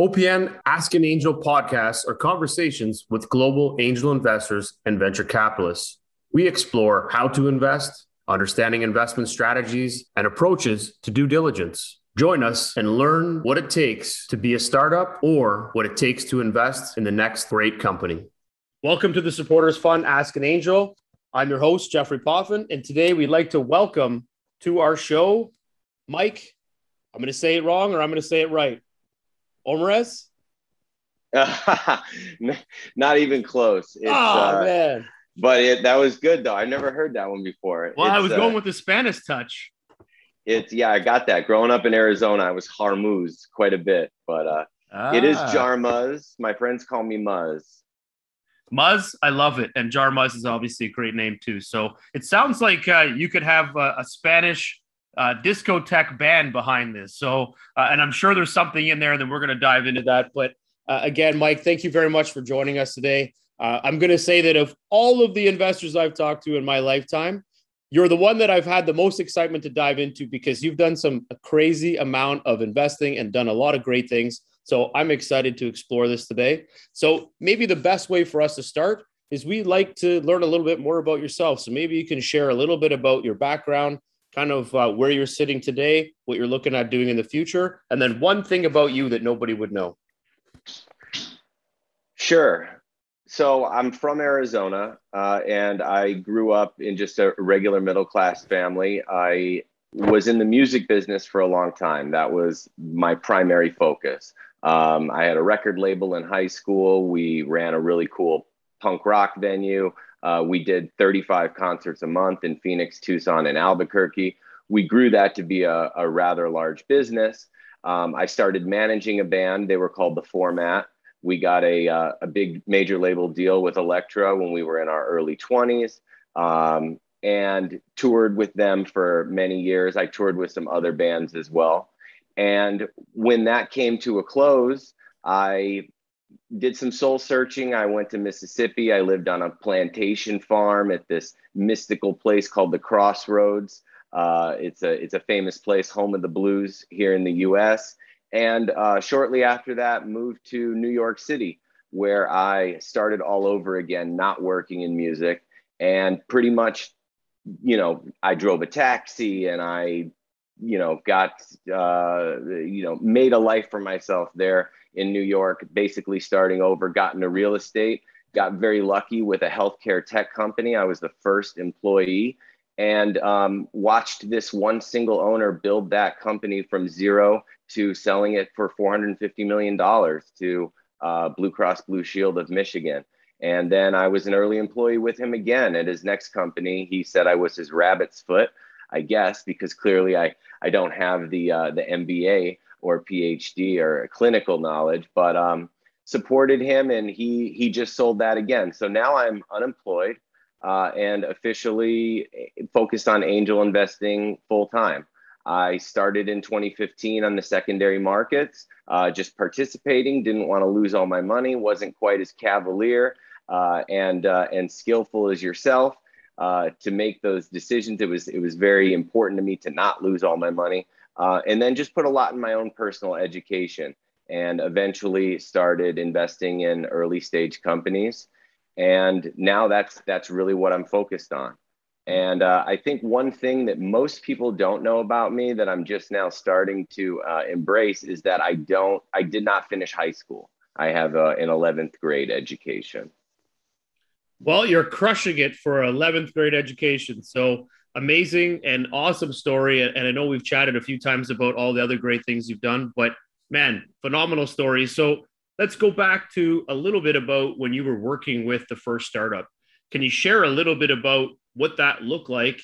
OPN Ask an Angel podcasts are conversations with global angel investors and venture capitalists. We explore how to invest, understanding investment strategies, and approaches to due diligence. Join us and learn what it takes to be a startup or what it takes to invest in the next great company. Welcome to the Supporters Fund Ask an Angel. I'm your host, Jeffrey Poffin, and today we'd like to welcome to our show Mike. I'm going to say it wrong or I'm going to say it right. Omarez? Not even close. It's, oh uh, man! But it, that was good though. I never heard that one before. Well, it's, I was going uh, with the Spanish touch. It's yeah, I got that. Growing up in Arizona, I was Harmuz quite a bit, but uh, ah. it is ah. Jarmuz. My friends call me Muzz. Muzz, I love it, and Jarmuz is obviously a great name too. So it sounds like uh, you could have a, a Spanish uh, discotheque band behind this. So, uh, and I'm sure there's something in there, then we're going to dive into that. But uh, again, Mike, thank you very much for joining us today. Uh, I'm going to say that of all of the investors I've talked to in my lifetime, you're the one that I've had the most excitement to dive into because you've done some crazy amount of investing and done a lot of great things. So I'm excited to explore this today. So maybe the best way for us to start is we like to learn a little bit more about yourself. So maybe you can share a little bit about your background, kind of uh, where you're sitting today, what you're looking at doing in the future, and then one thing about you that nobody would know. Sure. So I'm from Arizona, uh, and I grew up in just a regular middle class family. I was in the music business for a long time. That was my primary focus. Um, I had a record label in high school. We ran a really cool punk rock venue. Uh, we did 35 concerts a month in Phoenix, Tucson, and Albuquerque. We grew that to be a, a rather large business. Um, I started managing a band. They were called The Format. We got a, uh, a big major label deal with Elektra when we were in our early 20s um, and toured with them for many years. I toured with some other bands as well. And when that came to a close, I did some soul searching. I went to Mississippi. I lived on a plantation farm at this mystical place called the Crossroads. Uh, it's a it's a famous place, home of the blues here in the U.S. And uh, shortly after that, moved to New York City, where I started all over again, not working in music, and pretty much, you know, I drove a taxi and I, you know, got uh, you know made a life for myself there in New York, basically starting over, got into real estate, got very lucky with a healthcare tech company. I was the first employee and um, watched this one single owner build that company from zero to selling it for $450 million to uh, Blue Cross Blue Shield of Michigan. And then I was an early employee with him again at his next company. He said I was his rabbit's foot, I guess, because clearly I, I don't have the, uh, the MBA or PhD or clinical knowledge, but um, supported him and he he just sold that again. So now I'm unemployed uh, and officially focused on angel investing full time. I started in 2015 on the secondary markets, uh, just participating. Didn't want to lose all my money. wasn't quite as cavalier uh, and uh, and skillful as yourself uh, to make those decisions. It was it was very important to me to not lose all my money uh, and then just put a lot in my own personal education and eventually started investing in early stage companies. And now that's that's really what i'm focused on. And uh, i think one thing that most people don't know about me that i'm just now starting to uh, embrace is that i don't i did not finish high school. I have uh, an 11th grade education well you're crushing it for 11th grade education so amazing and awesome story. And I know we've chatted a few times about all the other great things you've done, but man, phenomenal story. So let's go back to a little bit about when you were working with the first startup. Can you share a little bit about what that looked like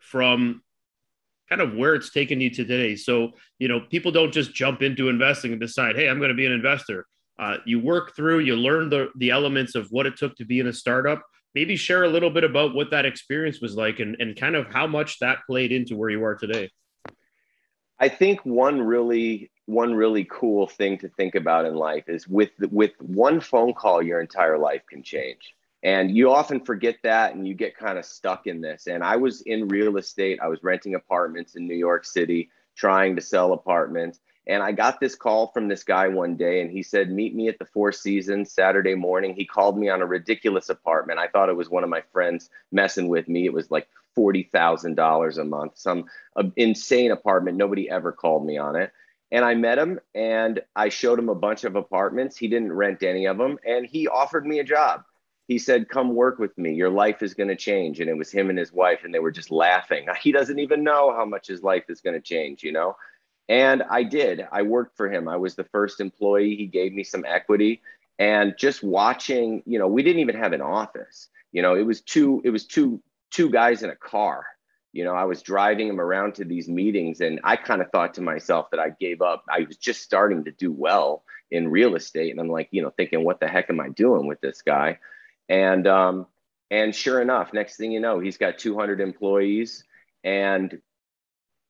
from kind of where it's taken you to today? So, you know, people don't just jump into investing and decide, hey, I'm going to be an investor. Uh, you work through, you learn the, the elements of what it took to be in a startup maybe share a little bit about what that experience was like and, and kind of how much that played into where you are today. I think one really one really cool thing to think about in life is with with one phone call your entire life can change. And you often forget that and you get kind of stuck in this. And I was in real estate, I was renting apartments in New York City, trying to sell apartments. And I got this call from this guy one day, and he said, Meet me at the Four Seasons Saturday morning. He called me on a ridiculous apartment. I thought it was one of my friends messing with me. It was like $40,000 a month, some uh, insane apartment. Nobody ever called me on it. And I met him and I showed him a bunch of apartments. He didn't rent any of them, and he offered me a job. He said, Come work with me. Your life is going to change. And it was him and his wife, and they were just laughing. He doesn't even know how much his life is going to change, you know? And I did. I worked for him. I was the first employee. He gave me some equity. And just watching, you know, we didn't even have an office. You know, it was two, it was two, two guys in a car. You know, I was driving him around to these meetings and I kind of thought to myself that I gave up. I was just starting to do well in real estate. And I'm like, you know, thinking, what the heck am I doing with this guy? And um, and sure enough, next thing you know, he's got 200 employees and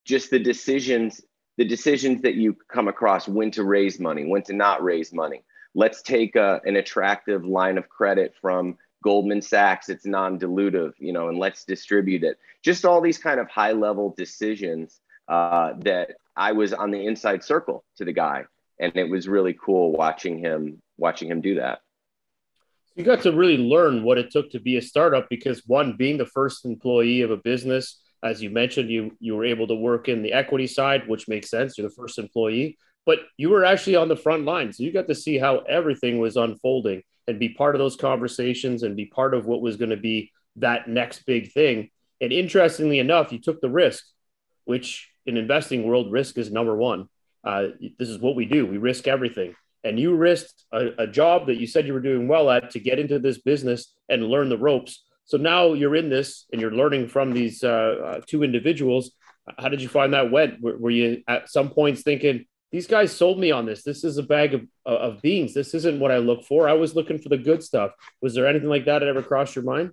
just the decisions the decisions that you come across when to raise money, when to not raise money. Let's take a, an attractive line of credit from Goldman Sachs, it's non dilutive, you know, and let's distribute it. Just all these kind of high level decisions uh, that I was on the inside circle to the guy. And it was really cool watching him watching him do that. You got to really learn what it took to be a startup because one, being the first employee of a business, as you mentioned, you you were able to work in the equity side, which makes sense. You're the first employee, but you were actually on the front line, so you got to see how everything was unfolding and be part of those conversations and be part of what was going to be that next big thing. And interestingly enough, you took the risk, which in investing world, risk is number one. Uh, this is what we do. We risk everything. And you risked a, a job that you said you were doing well at to get into this business and learn the ropes so now you're in this and you're learning from these uh, uh, two individuals. How did you find that went? Were, were, you at some points thinking, these guys sold me on this? This is a bag of, of beans. This isn't what I look for. I was looking for the good stuff. Was there anything like that that ever crossed your mind?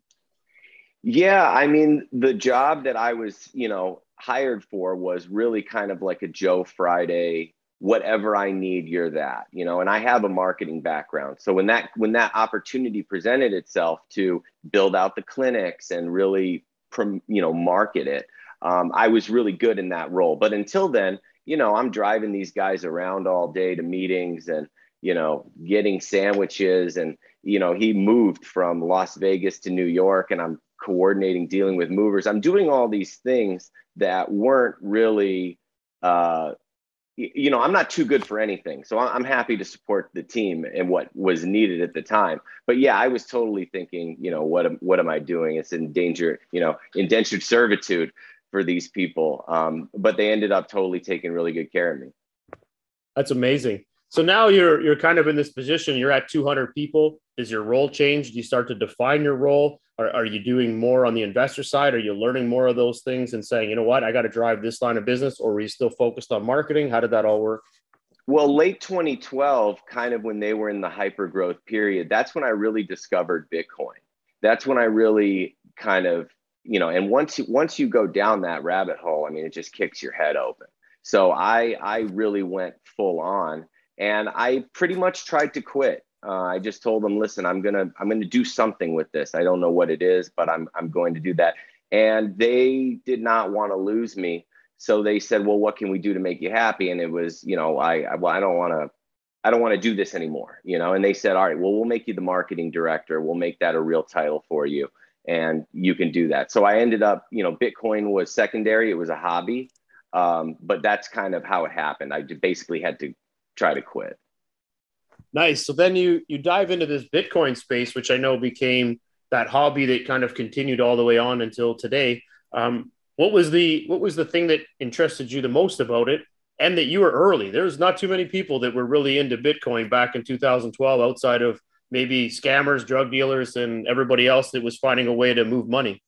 Yeah. I mean, the job that I was, you know, hired for was really kind of like a Joe Friday whatever I need, you're that, you know, and I have a marketing background. So when that when that opportunity presented itself to build out the clinics and really you know market it, um, I was really good in that role. But until then, you know, I'm driving these guys around all day to meetings and you know getting sandwiches and you know he moved from Las Vegas to New York and I'm coordinating dealing with movers. I'm doing all these things that weren't really uh, you know, I'm not too good for anything. So I'm happy to support the team and what was needed at the time. But yeah, I was totally thinking, you know, what am, what am I doing? It's in danger, you know, indentured servitude for these people. Um, but they ended up totally taking really good care of me. That's amazing. So now you're you're kind of in this position. You're at 200 people. Is your role changed? Do you start to define your role? Are, are you doing more on the investor side? Are you learning more of those things and saying, you know what, I got to drive this line of business? Or were you still focused on marketing? How did that all work? Well, late 2012, kind of when they were in the hyper growth period, that's when I really discovered Bitcoin. That's when I really kind of, you know, and once you once you go down that rabbit hole, I mean, it just kicks your head open. So I I really went full on, and I pretty much tried to quit. Uh, I just told them, listen, I'm gonna I'm gonna do something with this. I don't know what it is, but I'm I'm going to do that. And they did not want to lose me, so they said, well, what can we do to make you happy? And it was, you know, I, I well, I don't want to. I don't want to do this anymore, you know. And they said, all right, well, we'll make you the marketing director. We'll make that a real title for you, and you can do that. So I ended up, you know, Bitcoin was secondary. It was a hobby, um, but that's kind of how it happened. I basically had to try to quit. Nice. So then you you dive into this Bitcoin space, which I know became that hobby that kind of continued all the way on until today. Um, what was the what was the thing that interested you the most about it, and that you were early? There's not too many people that were really into Bitcoin back in 2012, outside of maybe scammers, drug dealers, and everybody else that was finding a way to move money.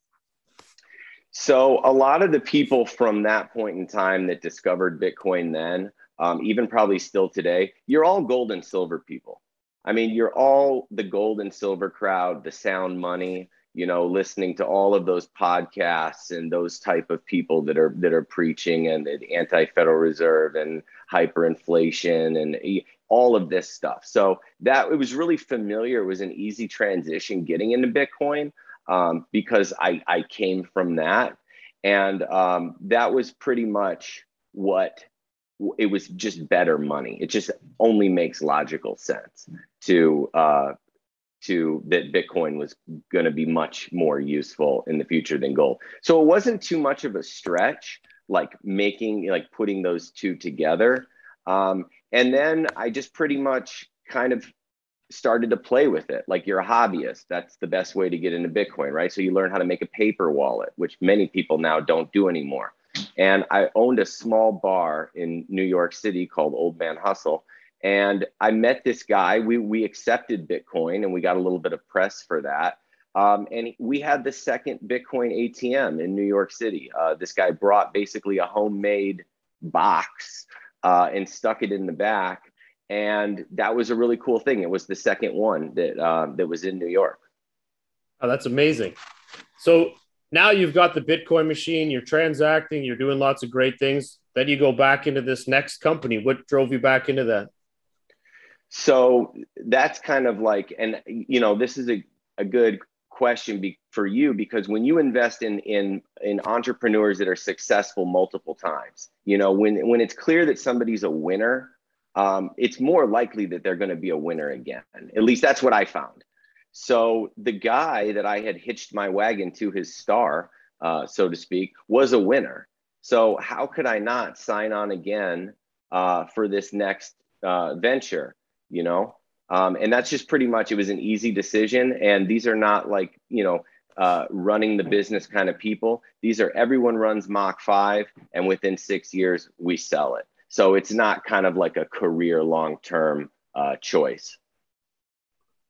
So a lot of the people from that point in time that discovered Bitcoin then um, even probably still today, you're all gold and silver people. I mean, you're all the gold and silver crowd, the sound money, you know, listening to all of those podcasts and those type of people that are that are preaching and the anti-Federal Reserve and hyperinflation and all of this stuff. So that it was really familiar. It was an easy transition getting into Bitcoin um, because I I came from that, and um, that was pretty much what it was just better money. It just only makes logical sense to uh, to that Bitcoin was going to be much more useful in the future than gold. So it wasn't too much of a stretch, like making like putting those two together. Um, and then I just pretty much kind of started to play with it like you're a hobbyist that's the best way to get into bitcoin right so you learn how to make a paper wallet which many people now don't do anymore and I owned a small bar in New York City called Old Man Hustle. And I met this guy. We, we accepted Bitcoin and we got a little bit of press for that. Um, and we had the second Bitcoin ATM in New York City. Uh, this guy brought basically a homemade box uh, and stuck it in the back. And that was a really cool thing. It was the second one that, uh, that was in New York. Oh, that's amazing. So now you've got the Bitcoin machine, you're transacting, you're doing lots of great things. Then you go back into this next company. What drove you back into that? So that's kind of like, and you know, this is a, a good question be, for you because when you invest in in in entrepreneurs that are successful multiple times, you know, when when it's clear that somebody's a winner, um, it's more likely that they're going to be a winner again. At least that's what I found. So the guy that I had hitched my wagon to his star, uh, so to speak, was a winner. So how could I not sign on again uh, for this next uh, venture? You know, um, and that's just pretty much. It was an easy decision, and these are not like you know uh, running the business kind of people. These are everyone runs Mach five, and within six years we sell it. So it's not kind of like a career long term uh, choice.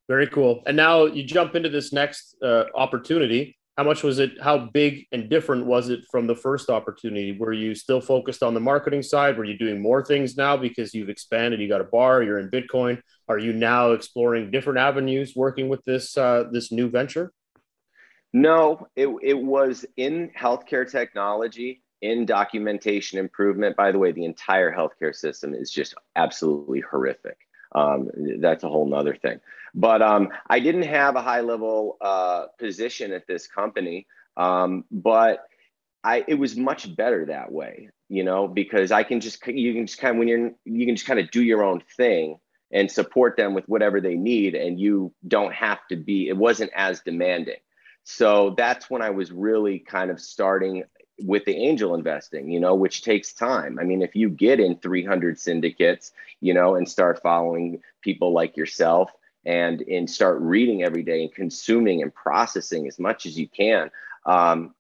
Very cool. And now you jump into this next uh, opportunity. How much was it? How big and different was it from the first opportunity? Were you still focused on the marketing side? Were you doing more things now because you've expanded? You got a bar. You're in Bitcoin. Are you now exploring different avenues, working with this uh, this new venture? No, it it was in healthcare technology, in documentation improvement. By the way, the entire healthcare system is just absolutely horrific. Um, that's a whole nother thing. But um, I didn't have a high level uh, position at this company, um, but I it was much better that way, you know, because I can just you can just kind of when you're you can just kind of do your own thing and support them with whatever they need, and you don't have to be. It wasn't as demanding. So that's when I was really kind of starting with the angel investing, you know, which takes time. I mean, if you get in 300 syndicates, you know, and start following people like yourself and and start reading every day and consuming and processing as much as you can, um,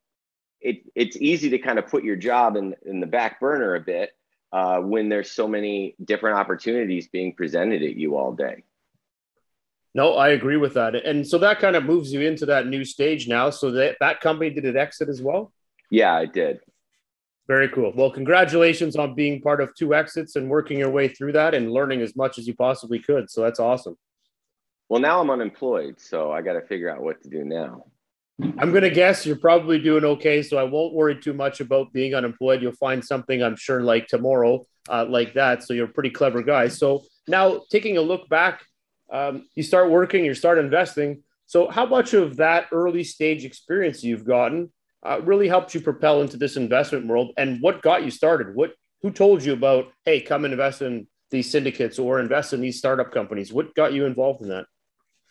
it, it's easy to kind of put your job in, in the back burner a bit uh, when there's so many different opportunities being presented at you all day. No, I agree with that. And so that kind of moves you into that new stage now. So that, that company did it exit as well? Yeah, I did. Very cool. Well, congratulations on being part of two exits and working your way through that and learning as much as you possibly could. So that's awesome. Well, now I'm unemployed, so I got to figure out what to do now. I'm going to guess you're probably doing okay, so I won't worry too much about being unemployed. You'll find something, I'm sure, like tomorrow, uh, like that. So you're a pretty clever guy. So now, taking a look back, um, you start working, you start investing. So, how much of that early stage experience you've gotten uh, really helped you propel into this investment world? And what got you started? What who told you about hey, come and invest in these syndicates or invest in these startup companies? What got you involved in that?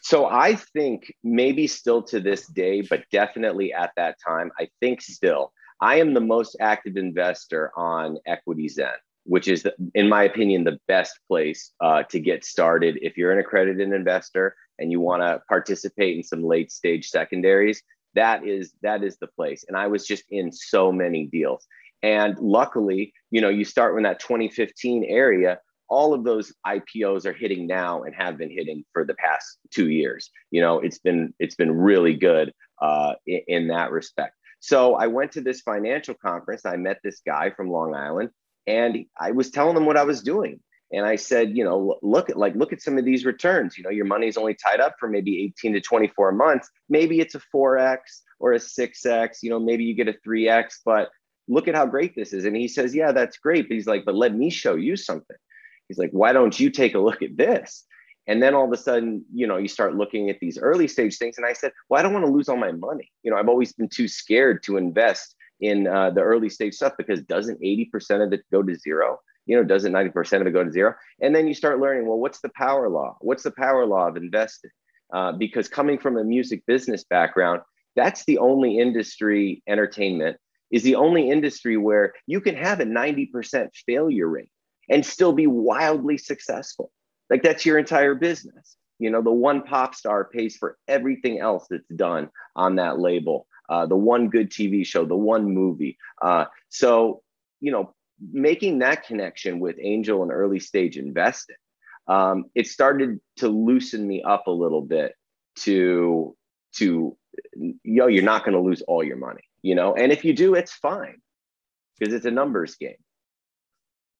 So I think maybe still to this day, but definitely at that time, I think still I am the most active investor on EquityZen, which is, in my opinion, the best place uh, to get started if you're an accredited investor and you want to participate in some late stage secondaries that is that is the place and i was just in so many deals and luckily you know you start in that 2015 area all of those IPOs are hitting now and have been hitting for the past two years. You know, it's been it's been really good uh, in, in that respect. So I went to this financial conference. I met this guy from Long Island, and I was telling him what I was doing. And I said, you know, look at like look at some of these returns. You know, your money's only tied up for maybe 18 to 24 months. Maybe it's a 4x or a 6x, you know, maybe you get a 3x, but look at how great this is. And he says, Yeah, that's great. But he's like, but let me show you something. He's like, why don't you take a look at this? And then all of a sudden, you know, you start looking at these early stage things. And I said, well, I don't want to lose all my money. You know, I've always been too scared to invest in uh, the early stage stuff because doesn't 80% of it go to zero? You know, doesn't 90% of it go to zero? And then you start learning, well, what's the power law? What's the power law of investing? Uh, because coming from a music business background, that's the only industry, entertainment is the only industry where you can have a 90% failure rate and still be wildly successful. Like that's your entire business. You know, the one pop star pays for everything else that's done on that label. Uh, the one good TV show, the one movie. Uh, so, you know, making that connection with angel and early stage investing, um, it started to loosen me up a little bit to to yo, you're not going to lose all your money, you know, and if you do, it's fine because it's a numbers game.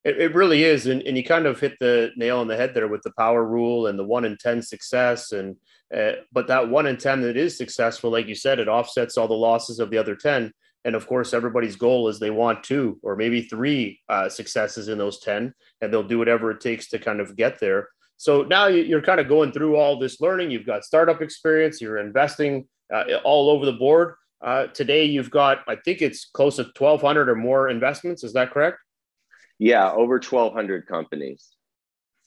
It, it really is, and, and you kind of hit the nail on the head there with the power rule and the one in ten success, and uh, but that one in ten that is successful, like you said, it offsets all the losses of the other ten. And of course, everybody's goal is they want two or maybe three uh, successes in those 10, and they'll do whatever it takes to kind of get there. So now you're kind of going through all this learning. You've got startup experience, you're investing uh, all over the board. Uh, today, you've got, I think it's close to 1,200 or more investments. Is that correct? Yeah, over 1,200 companies.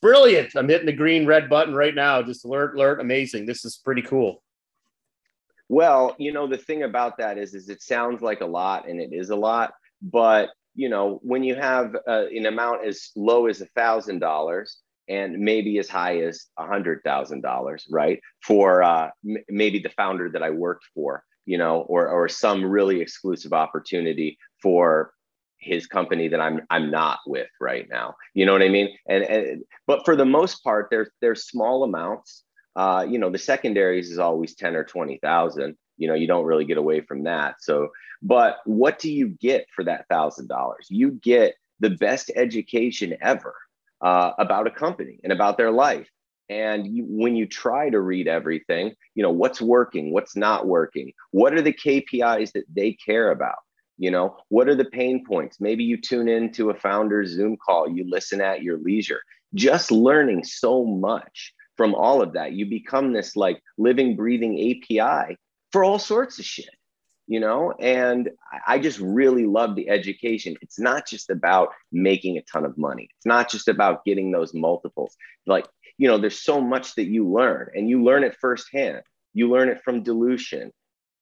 Brilliant. I'm hitting the green red button right now. Just alert, alert. Amazing. This is pretty cool. Well, you know, the thing about that is, is it sounds like a lot and it is a lot, but you know, when you have uh, an amount as low as a thousand dollars and maybe as high as a hundred thousand dollars, right? For uh, m- maybe the founder that I worked for, you know, or or some really exclusive opportunity for his company that I'm I'm not with right now. You know what I mean? And and but for the most part, there's there's small amounts uh, you know, the secondaries is always 10 or 20,000. You know, you don't really get away from that. So, but what do you get for that thousand dollars? You get the best education ever uh, about a company and about their life. And you, when you try to read everything, you know, what's working, what's not working, what are the KPIs that they care about? You know, what are the pain points? Maybe you tune into a founder's Zoom call, you listen at your leisure, just learning so much from all of that. You become this like living, breathing API for all sorts of shit, you know? And I just really love the education. It's not just about making a ton of money, it's not just about getting those multiples. Like, you know, there's so much that you learn and you learn it firsthand. You learn it from dilution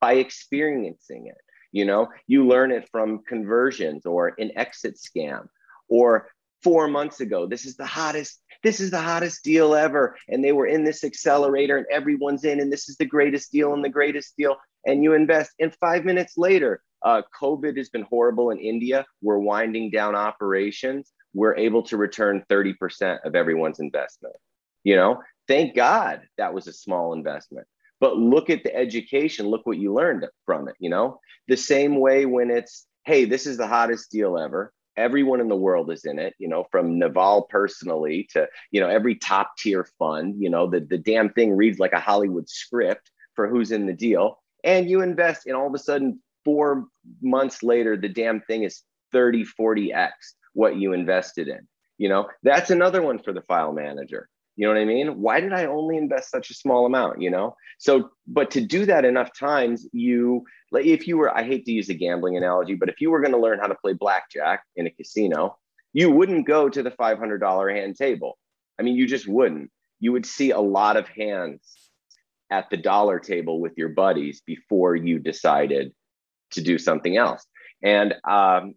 by experiencing it. You know, you learn it from conversions or an exit scam or four months ago. This is the hottest this is the hottest deal ever. And they were in this accelerator and everyone's in, and this is the greatest deal and the greatest deal. And you invest, and five minutes later, uh, COVID has been horrible in India. We're winding down operations. We're able to return 30% of everyone's investment. You know, thank God that was a small investment. But look at the education, look what you learned from it. You know, the same way when it's, hey, this is the hottest deal ever everyone in the world is in it you know from naval personally to you know every top tier fund you know the, the damn thing reads like a hollywood script for who's in the deal. And you invest and all of a sudden four months later the damn thing is 30 40x what you invested in you know? That's another one for the file manager you know what I mean? Why did I only invest such a small amount? You know, so but to do that enough times, you like if you were, I hate to use a gambling analogy, but if you were going to learn how to play blackjack in a casino, you wouldn't go to the $500 hand table. I mean, you just wouldn't. You would see a lot of hands at the dollar table with your buddies before you decided to do something else. And um,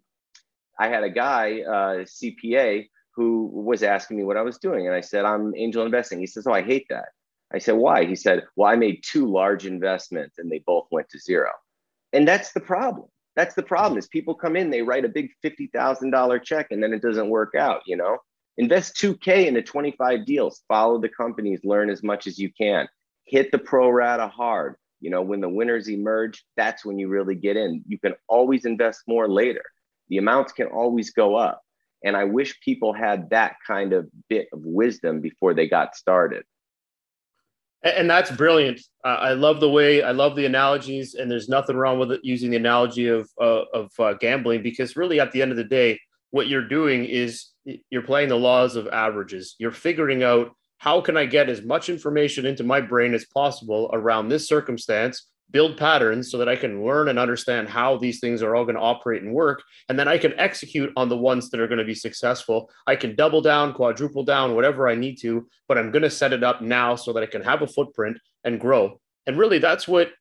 I had a guy, uh, CPA, who was asking me what I was doing. And I said, I'm angel investing. He says, Oh, I hate that. I said, Why? He said, Well, I made two large investments and they both went to zero. And that's the problem. That's the problem is people come in, they write a big $50,000 check and then it doesn't work out, you know? Invest 2K into 25 deals, follow the companies, learn as much as you can, hit the pro rata hard. You know, when the winners emerge, that's when you really get in. You can always invest more later. The amounts can always go up. And I wish people had that kind of bit of wisdom before they got started. And that's brilliant. I love the way I love the analogies, and there's nothing wrong with it using the analogy of uh, of uh, gambling because really, at the end of the day, what you're doing is you're playing the laws of averages. You're figuring out how can I get as much information into my brain as possible around this circumstance build patterns so that I can learn and understand how these things are all going to operate and work. And then I can execute on the ones that are going to be successful. I can double down, quadruple down, whatever I need to, but I'm going to set it up now so that I can have a footprint and grow. And really, that's what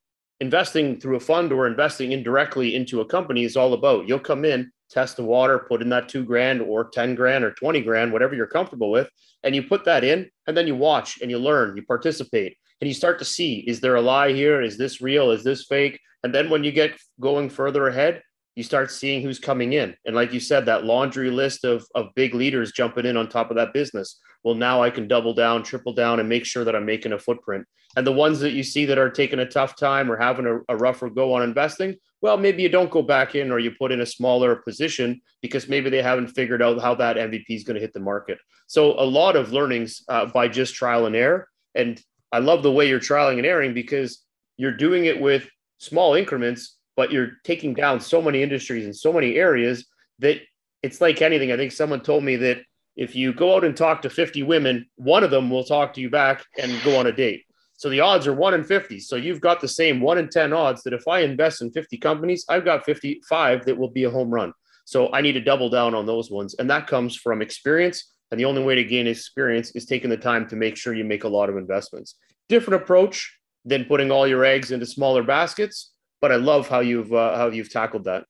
investing through a fund or investing indirectly into a company is all about. You'll come in, test the water, put in that two grand or 10 grand or 20 grand, whatever you're comfortable with, and you put that in, and then you watch and you learn, you participate and you start to see is there a lie here? Is this real? Is this fake? And then when you get going further ahead you start seeing who's coming in. And like you said that laundry list of, of big leaders jumping in on top of that business. Well now i can double down triple down and make sure that i'm making a footprint. And the ones that you see that are taking a tough time or having a, a rougher go on investing well maybe you don't go back in or you put in a smaller position because maybe they haven't figured out how that mvp is going to hit the market. So a lot of learnings uh, by just trial and error. And I love the way you're trialing and erroring because you're doing it with small increments, but you're taking down so many industries and so many areas that it's like anything. I think someone told me that if you go out and talk to 50 women, one of them will talk to you back and go on a date. So the odds are one in 50. So you've got the same one in 10 odds that if I invest in 50 companies, I've got 55 that will be a home run. So I need to double down on those ones. And that comes from experience and the only way to gain experience is taking the time to make sure you make a lot of investments. Different approach than putting all your eggs into smaller baskets, but I love how you've uh, how you've tackled that.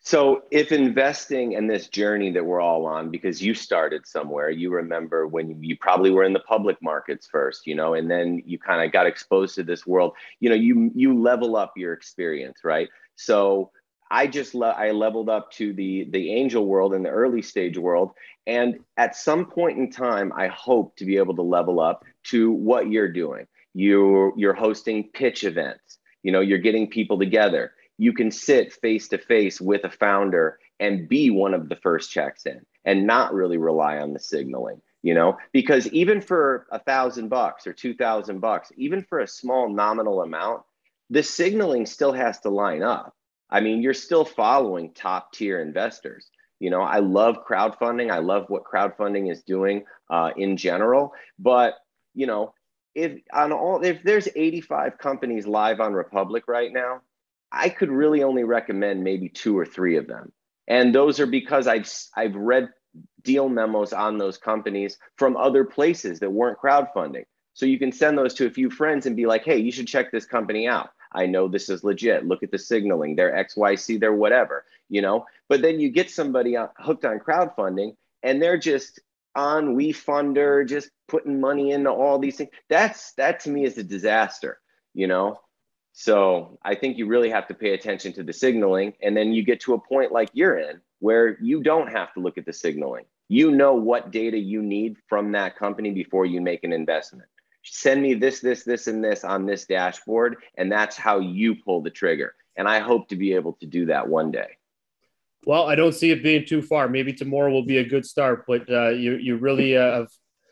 So, if investing in this journey that we're all on, because you started somewhere, you remember when you probably were in the public markets first, you know, and then you kind of got exposed to this world. You know, you you level up your experience, right? So, I just le- I leveled up to the the angel world and the early stage world, and at some point in time, I hope to be able to level up to what you're doing. You you're hosting pitch events. You know, you're getting people together. You can sit face to face with a founder and be one of the first checks in, and not really rely on the signaling. You know, because even for a thousand bucks or two thousand bucks, even for a small nominal amount, the signaling still has to line up I mean, you're still following top tier investors. You know, I love crowdfunding. I love what crowdfunding is doing uh, in general. But you know, if on all if there's 85 companies live on Republic right now, I could really only recommend maybe two or three of them. And those are because I've I've read deal memos on those companies from other places that weren't crowdfunding. So you can send those to a few friends and be like, hey, you should check this company out. I know this is legit. Look at the signaling. They're XYC, they're whatever, you know? But then you get somebody hooked on crowdfunding and they're just on WeFunder, just putting money into all these things. That's, that to me is a disaster, you know? So I think you really have to pay attention to the signaling. And then you get to a point like you're in where you don't have to look at the signaling. You know what data you need from that company before you make an investment send me this, this, this, and this on this dashboard. And that's how you pull the trigger. And I hope to be able to do that one day. Well, I don't see it being too far. Maybe tomorrow will be a good start, but uh, you, you really uh, have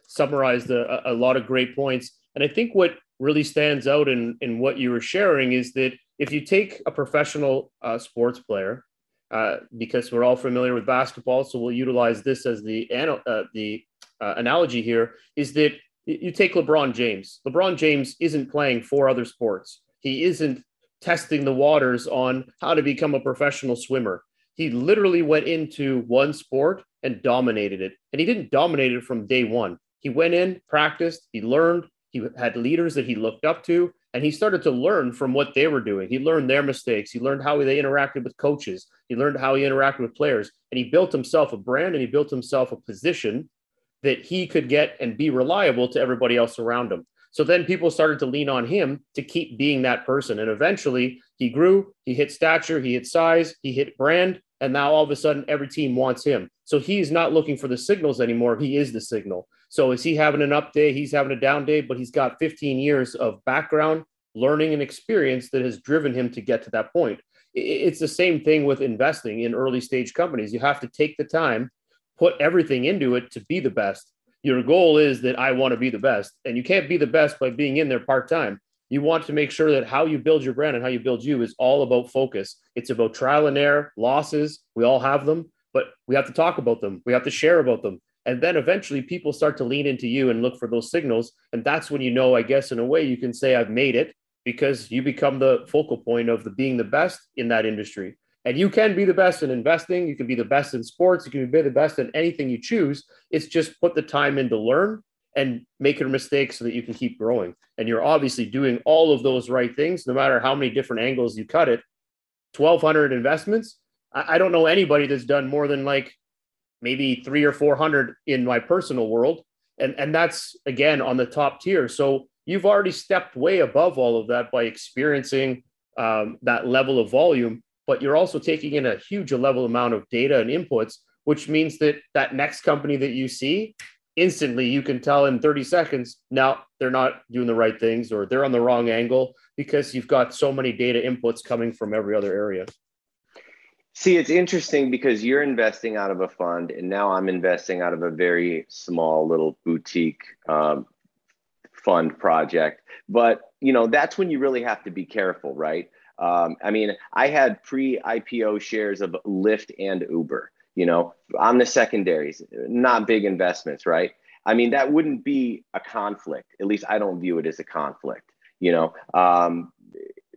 summarized a, a lot of great points. And I think what really stands out in, in what you were sharing is that if you take a professional uh, sports player, uh, because we're all familiar with basketball, so we'll utilize this as the, uh, the uh, analogy here, is that you take LeBron James. LeBron James isn't playing four other sports. He isn't testing the waters on how to become a professional swimmer. He literally went into one sport and dominated it. And he didn't dominate it from day one. He went in, practiced, he learned, he had leaders that he looked up to, and he started to learn from what they were doing. He learned their mistakes. He learned how they interacted with coaches. He learned how he interacted with players. And he built himself a brand and he built himself a position that he could get and be reliable to everybody else around him. So then people started to lean on him to keep being that person. And eventually he grew, he hit stature, he hit size, he hit brand. And now all of a sudden every team wants him. So he's not looking for the signals anymore. He is the signal. So is he having an up day? He's having a down day, but he's got 15 years of background, learning, and experience that has driven him to get to that point. It's the same thing with investing in early stage companies. You have to take the time put everything into it to be the best. Your goal is that I want to be the best, and you can't be the best by being in there part time. You want to make sure that how you build your brand and how you build you is all about focus. It's about trial and error, losses. We all have them, but we have to talk about them. We have to share about them. And then eventually people start to lean into you and look for those signals. And that's when you know, I guess, in a way, you can say, I've made it because you become the focal point of the being the best in that industry. And you can be the best in investing. You can be the best in sports. You can be the best in anything you choose. It's just put the time in to learn and make your mistakes so that you can keep growing. And you're obviously doing all of those right things, no matter how many different angles you cut it. 1,200 investments. I, don't know anybody that's done more than like maybe three or 400 in my personal world. And, and that's again on the top tier. So you've already stepped way above all of that by experiencing um, that level of volume but you're also taking in a huge level amount of data and inputs, which means that that next company that you see instantly you can tell in 30 seconds now they're not doing the right things or they're on the wrong angle because you've got so many data inputs coming from every other area. See, it's interesting because you're investing out of a fund, and now I'm investing out of a very small little boutique um, fund project. But you know, that's when you really have to be careful, right? Um, I mean, I had pre IPO shares of Lyft and Uber, you know, on the secondaries, not big investments, right? I mean, that wouldn't be a conflict. At least I don't view it as a conflict, you know. Um,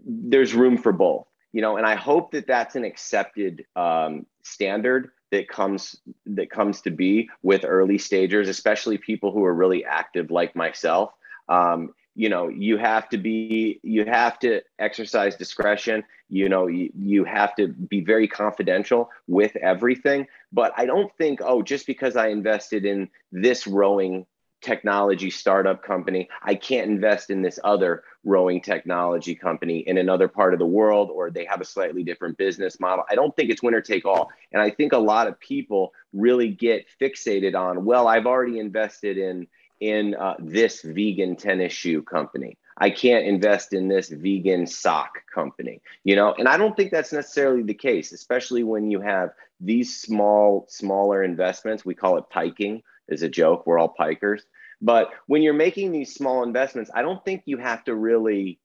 there's room for both, you know, and I hope that that's an accepted um, standard that comes that comes to be with early stagers, especially people who are really active like myself. Um, you know you have to be you have to exercise discretion. You know you, you have to be very confidential with everything. But i don't think oh just because i invested in this rowing technology startup company i can't invest in this other rowing technology company in another part of the world or they have a slightly different business model. I don't think it's winner take all. And i think a lot of people really get fixated on well i've already invested in in uh, this vegan tennis shoe company. I can't invest in this vegan sock company, you know, and I don't think that's necessarily the case, especially when you have these small, smaller investments. We call it piking as a joke. We're all pikers. But when you're making these small investments, I don't think you have to really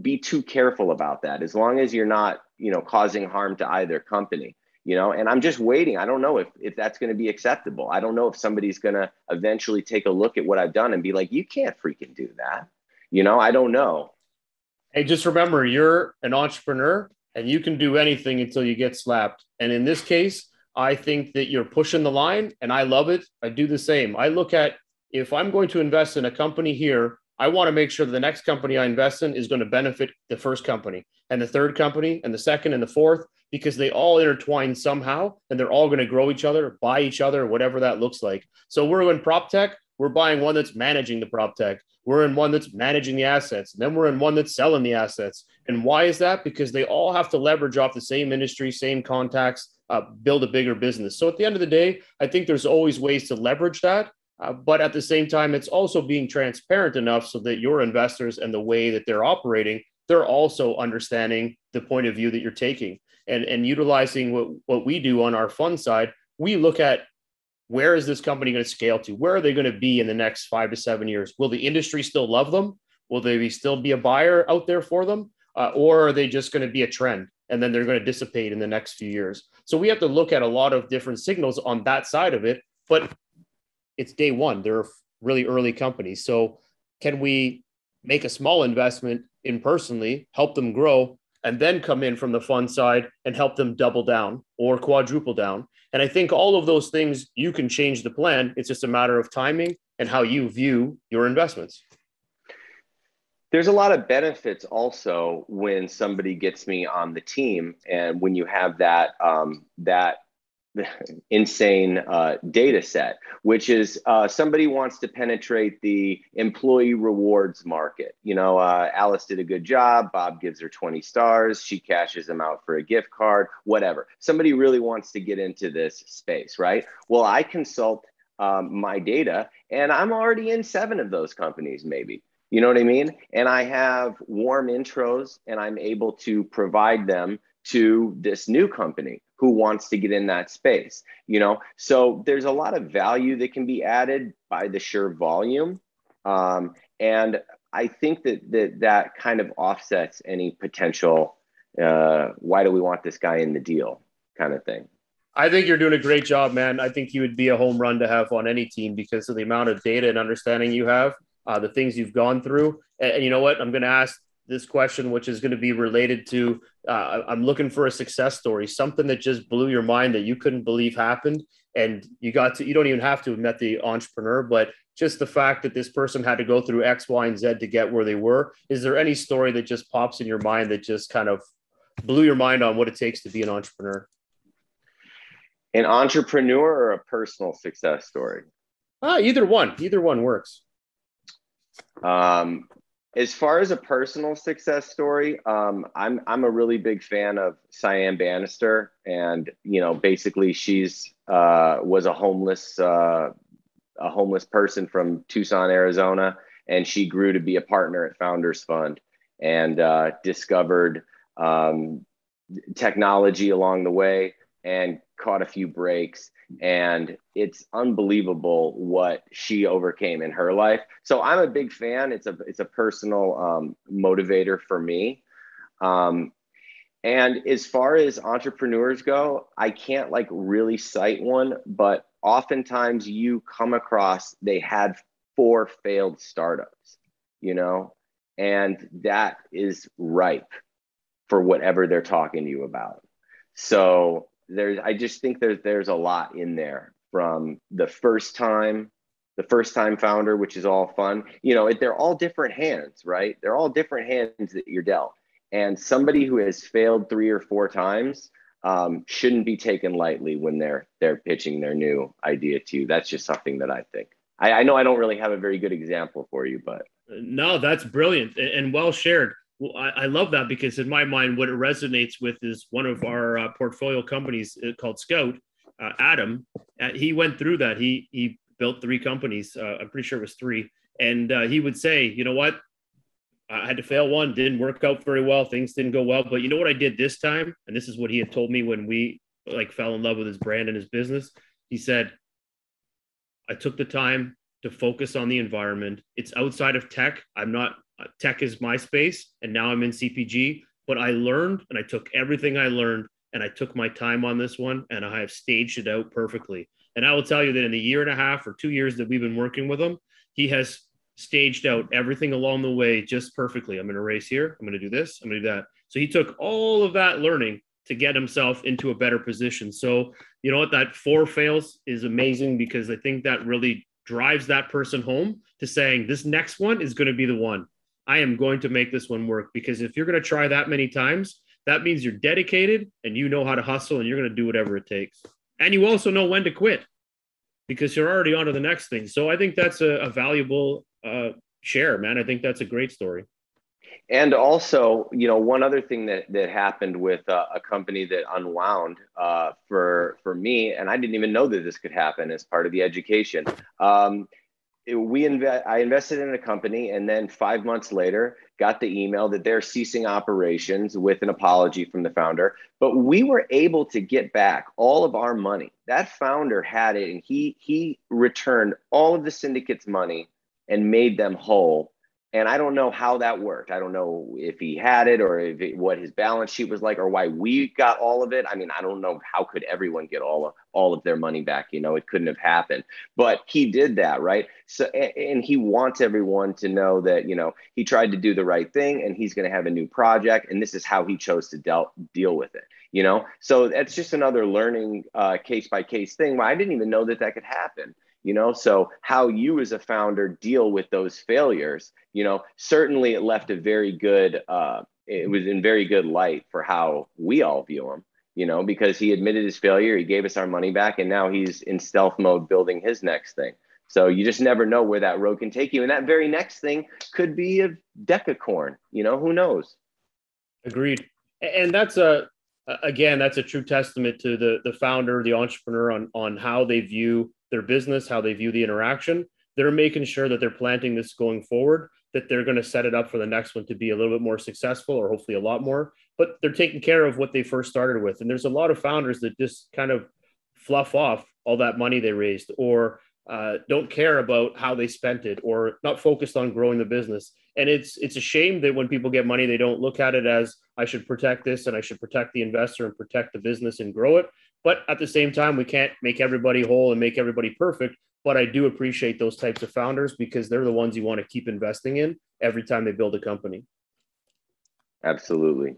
be too careful about that as long as you're not, you know, causing harm to either company you know and i'm just waiting. I don't know if if that's going to be acceptable. I don't know if somebody's going to eventually take a look at what i've done and be like you can't freaking do that you know? I don't know. Hey just remember you're an entrepreneur and you can do anything until you get slapped. And in this case i think that you're pushing the line and i love it. I do the same. I look at if i'm going to invest in a company here I want to make sure that the next company I invest in is going to benefit the first company and the third company and the second and the fourth because they all intertwine somehow and they're all going to grow each other, buy each other, whatever that looks like. So we're in prop tech, we're buying one that's managing the prop tech. We're in one that's managing the assets. And then we're in one that's selling the assets. And why is that? Because they all have to leverage off the same industry, same contacts, uh, build a bigger business. So at the end of the day, I think there's always ways to leverage that. Uh, but at the same time, it's also being transparent enough so that your investors and the way that they're operating, they're also understanding the point of view that you're taking and, and utilizing what, what we do on our fund side, we look at where is this company going to scale to? Where are they going to be in the next five to seven years? Will the industry still love them? Will they be, still be a buyer out there for them? Uh, or are they just going to be a trend and then they're going to dissipate in the next few years? So we have to look at a lot of different signals on that side of it. But it's day one. They're really early companies. So can we make a small investment in personally, help them grow, and then come in from the fund side and help them double down or quadruple down. And I think all of those things you can change the plan. It's just a matter of timing and how you view your investments. There's a lot of benefits also when somebody gets me on the team, and when you have that um, that insane uh, data set, which is uh, somebody wants to penetrate the employee rewards market. You know, uh, Alice did a good job. Bob gives her 20 stars. She cashes them out for a gift card, whatever. Somebody really wants to get into this space, right? Well, I consult um, my data and I'm already in seven of those companies, maybe. You know what I mean? And I have warm intros and I'm able to provide them to this new company who wants to get in that space you know so there's a lot of value that can be added by the sheer volume um, and i think that, that that kind of offsets any potential uh, why do we want this guy in the deal kind of thing I think you're doing a great job, man. I think you would be a home run to have on any team because of the amount of data and understanding you have, uh, the things you've gone through. And, and you know what? I'm going to ask this question, which is going to be related to uh, I'm looking for a success story, something that just blew your mind that you couldn't believe happened. And you got to, you don't even have to have met the entrepreneur, but just the fact that this person had to go through X, Y, and Z to get where they were. Is there any story that just pops in your mind that just kind of blew your mind on what it takes to be an entrepreneur? An entrepreneur or a personal success story? Ah, either one. Either one works. Um, as far as a personal success story, um, I'm I'm a really big fan of Cyan Banister, and you know, basically, she's uh, was a homeless uh, a homeless person from Tucson, Arizona, and she grew to be a partner at Founders Fund and uh, discovered um, technology along the way and caught a few breaks and it's unbelievable what she overcame in her life. So i'm a big fan. It's a it's a personal um, motivator for me. Um, and as far as entrepreneurs go i can't like really cite one but oftentimes you come across they had four failed startups you know? And that is ripe for whatever they're talking to you about. So there's i just think there's there's a lot in there from the first time the first time founder which is all fun. You know they're all different hands right? They're all different hands that you're dealt. And somebody who has failed three or four times um, shouldn't be taken lightly when they're they're pitching their new idea to you. That's just something that i think. I, I know i don't really have a very good example for you but. No that's brilliant and well shared well, I, I, love that because in my mind, what it resonates with is one of our uh, portfolio companies uh, called Scout. Uh, Adam, uh, he went through that. He he built three companies. Uh, I'm pretty sure it was three, and uh, he would say, you know what, I had to fail one, didn't work out very well, things didn't go well. But you know what I did this time, and this is what he had told me when we like fell in love with his brand and his business. He said, I took the time to focus on the environment. It's outside of tech. I'm not Uh, tech is my space and now i'm in cpg but i learned and i took everything i learned and i took my time on this one and i have staged it out perfectly. And i will tell you that in the year and a half or two years that we've been working with him he has staged out everything along the way just perfectly. I'm going to race here i'm going to do this i'm going to do that. So he took all of that learning to get himself into a better position. So you know what? That four fails is amazing because i think that really drives that person home to saying this next one is going to be the one I am going to make this one work because if you're going to try that many times, that means you're dedicated and you know how to hustle and you're going to do whatever it takes. And you also know when to quit because you're already on to the next thing. So I think that's a, a valuable uh, share, man. I think that's a great story. And also, you know, one other thing that that happened with uh, a company that unwound uh, for for me, and I didn't even know that this could happen as part of the education. Um, we invest i invested in a company and then five months later got the email that they're ceasing operations with an apology from the founder. But we were able to get back all of our money. That founder had it and he he returned all of the syndicate's money and made them whole and I don't know how that worked. I don't know if he had it or if it, what his balance sheet was like or why we got all of it. I mean, I don't know how could everyone get all of all of their money back. You know, it couldn't have happened, but he did that, right? So, and he wants everyone to know that you know he tried to do the right thing, and he's going to have a new project, and this is how he chose to deal deal with it. You know, so that's just another learning uh, case by case thing. I didn't even know that that could happen you know? So how you as a founder deal with those failures you know certainly it left a very good uh, it was in very good light for how we all view him you know because he admitted his failure he gave us our money back and now he's in stealth mode building his next thing. So you just never know where that road can take you. And that very next thing could be a decacorn you know? Who knows? Agreed. And that's a again that's a true testament to the the founder the entrepreneur on on how they view their business, how they view the interaction. They're making sure that they're planting this going forward, that they're going to set it up for the next one to be a little bit more successful or hopefully a lot more. But they're taking care of what they first started with. And there's a lot of founders that just kind of fluff off all that money they raised or uh, don't care about how they spent it or not focused on growing the business. And it's it's a shame that when people get money, they don't look at it as I should protect this and I should protect the investor and protect the business and grow it. But at the same time, we can't make everybody whole and make everybody perfect. But I do appreciate those types of founders because they're the ones you want to keep investing in every time they build a company. Absolutely.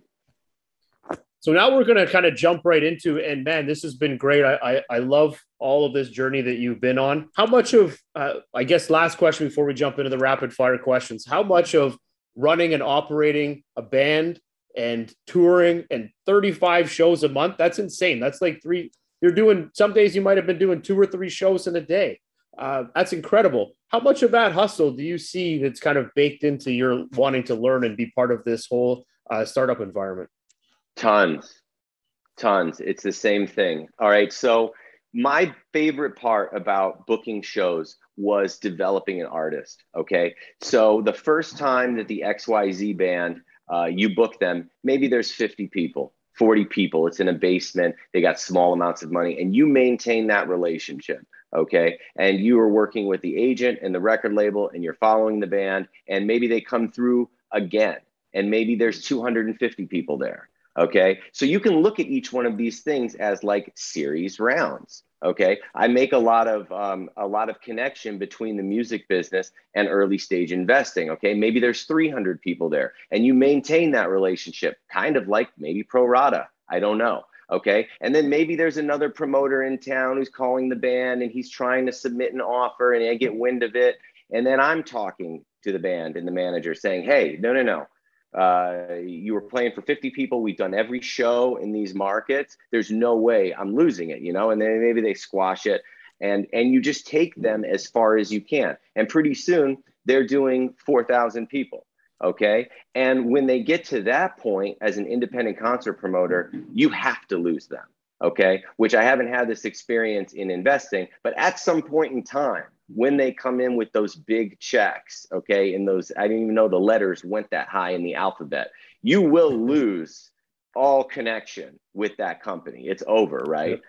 So now we're going to kind of jump right into, and man, this has been great. I, I, I love all of this journey that you've been on. How much of, uh, I guess, last question before we jump into the rapid fire questions, how much of running and operating a band and touring and 35 shows a month, that's insane. That's like three, you're doing, some days you might have been doing two or three shows in a day. Uh, that's incredible. How much of that hustle do you see that's kind of baked into your wanting to learn and be part of this whole uh, startup environment? Tons, tons. It's the same thing. All right. So, my favorite part about booking shows was developing an artist. Okay. So, the first time that the XYZ band, uh, you book them, maybe there's 50 people, 40 people. It's in a basement. They got small amounts of money, and you maintain that relationship. Okay. And you are working with the agent and the record label, and you're following the band, and maybe they come through again, and maybe there's 250 people there Okay. So you can look at each one of these things as like series rounds. Okay. I make a lot of um, a lot of connection between the music business and early stage investing. Okay. Maybe there's 300 people there and you maintain that relationship kind of like maybe pro rata. I don't know. Okay. And then maybe there's another promoter in town who's calling the band and he's trying to submit an offer and I get wind of it. And then I'm talking to the band and the manager saying, Hey, no, no, no uh, you were playing for 50 people. We've done every show in these markets. There's no way I'm losing it, you know. And then maybe they squash it, and and you just take them as far as you can. And pretty soon they're doing 4,000 people. Okay. And when they get to that point as an independent concert promoter, you have to lose them. Okay. Which I haven't had this experience in investing, but at some point in time, when they come in with those big checks, okay, and those, I didn't even know the letters went that high in the alphabet, you will lose all connection with that company. It's over, right? Yep.